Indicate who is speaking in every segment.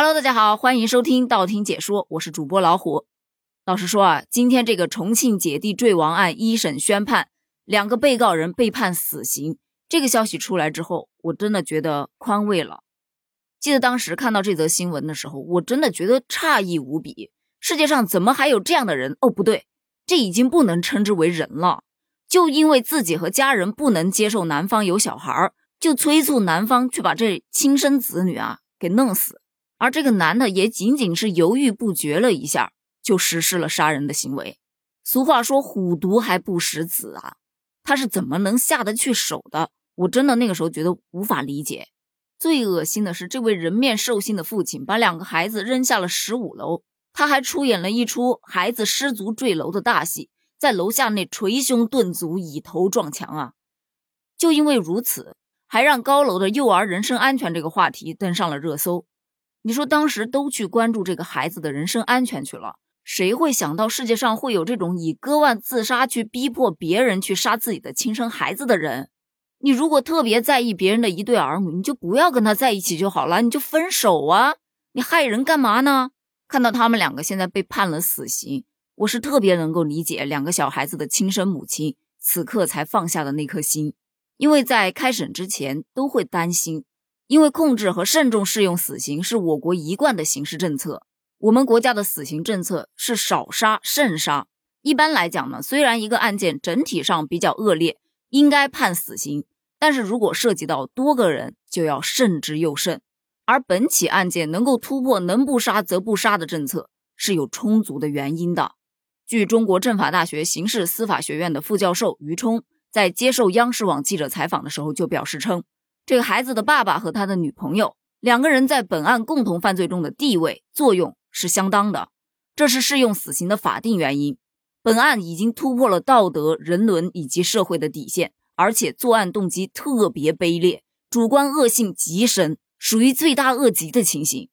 Speaker 1: Hello，大家好，欢迎收听道听解说，我是主播老虎。老实说啊，今天这个重庆姐弟坠亡案一审宣判，两个被告人被判死刑，这个消息出来之后，我真的觉得宽慰了。记得当时看到这则新闻的时候，我真的觉得诧异无比。世界上怎么还有这样的人？哦，不对，这已经不能称之为人了。就因为自己和家人不能接受男方有小孩，就催促男方去把这亲生子女啊给弄死。而这个男的也仅仅是犹豫不决了一下，就实施了杀人的行为。俗话说“虎毒还不食子”啊，他是怎么能下得去手的？我真的那个时候觉得无法理解。最恶心的是，这位人面兽心的父亲把两个孩子扔下了十五楼，他还出演了一出孩子失足坠楼的大戏，在楼下那捶胸顿足、以头撞墙啊！就因为如此，还让高楼的幼儿人身安全这个话题登上了热搜。你说当时都去关注这个孩子的人身安全去了，谁会想到世界上会有这种以割腕自杀去逼迫别人去杀自己的亲生孩子的人？你如果特别在意别人的一对儿女，你就不要跟他在一起就好了，你就分手啊！你害人干嘛呢？看到他们两个现在被判了死刑，我是特别能够理解两个小孩子的亲生母亲此刻才放下的那颗心，因为在开审之前都会担心。因为控制和慎重适用死刑是我国一贯的刑事政策。我们国家的死刑政策是少杀慎杀。一般来讲呢，虽然一个案件整体上比较恶劣，应该判死刑，但是如果涉及到多个人，就要慎之又慎。而本起案件能够突破能不杀则不杀的政策，是有充足的原因的。据中国政法大学刑事司法学院的副教授于冲在接受央视网记者采访的时候就表示称。这个孩子的爸爸和他的女朋友两个人在本案共同犯罪中的地位作用是相当的，这是适用死刑的法定原因。本案已经突破了道德、人伦以及社会的底线，而且作案动机特别卑劣，主观恶性极深，属于罪大恶极的情形。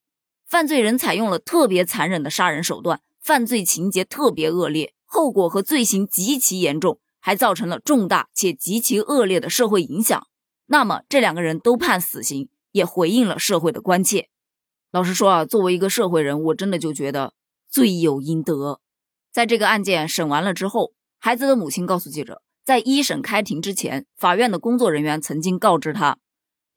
Speaker 1: 犯罪人采用了特别残忍的杀人手段，犯罪情节特别恶劣，后果和罪行极其严重，还造成了重大且极其恶劣的社会影响。那么这两个人都判死刑，也回应了社会的关切。老实说啊，作为一个社会人，我真的就觉得罪有应得。在这个案件审完了之后，孩子的母亲告诉记者，在一审开庭之前，法院的工作人员曾经告知他，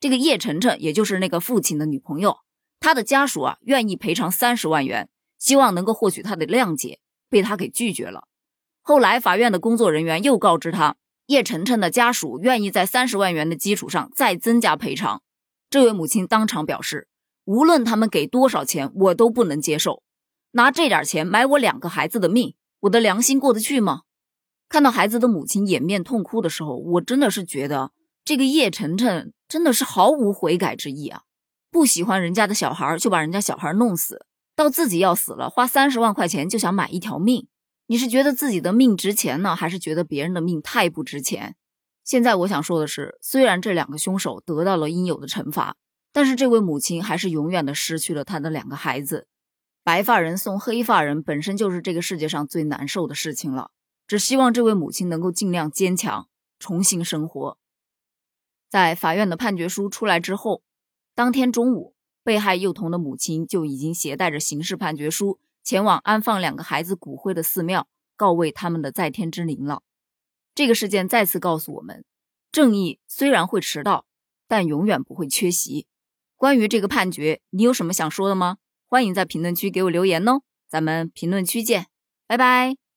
Speaker 1: 这个叶晨晨，也就是那个父亲的女朋友，他的家属啊愿意赔偿三十万元，希望能够获取他的谅解，被他给拒绝了。后来法院的工作人员又告知他。叶晨晨的家属愿意在三十万元的基础上再增加赔偿，这位母亲当场表示，无论他们给多少钱，我都不能接受。拿这点钱买我两个孩子的命，我的良心过得去吗？看到孩子的母亲掩面痛哭的时候，我真的是觉得这个叶晨晨真的是毫无悔改之意啊！不喜欢人家的小孩，就把人家小孩弄死，到自己要死了，花三十万块钱就想买一条命。你是觉得自己的命值钱呢，还是觉得别人的命太不值钱？现在我想说的是，虽然这两个凶手得到了应有的惩罚，但是这位母亲还是永远的失去了她的两个孩子。白发人送黑发人本身就是这个世界上最难受的事情了。只希望这位母亲能够尽量坚强，重新生活。在法院的判决书出来之后，当天中午，被害幼童的母亲就已经携带着刑事判决书。前往安放两个孩子骨灰的寺庙，告慰他们的在天之灵了。这个事件再次告诉我们，正义虽然会迟到，但永远不会缺席。关于这个判决，你有什么想说的吗？欢迎在评论区给我留言哦。咱们评论区见，拜拜。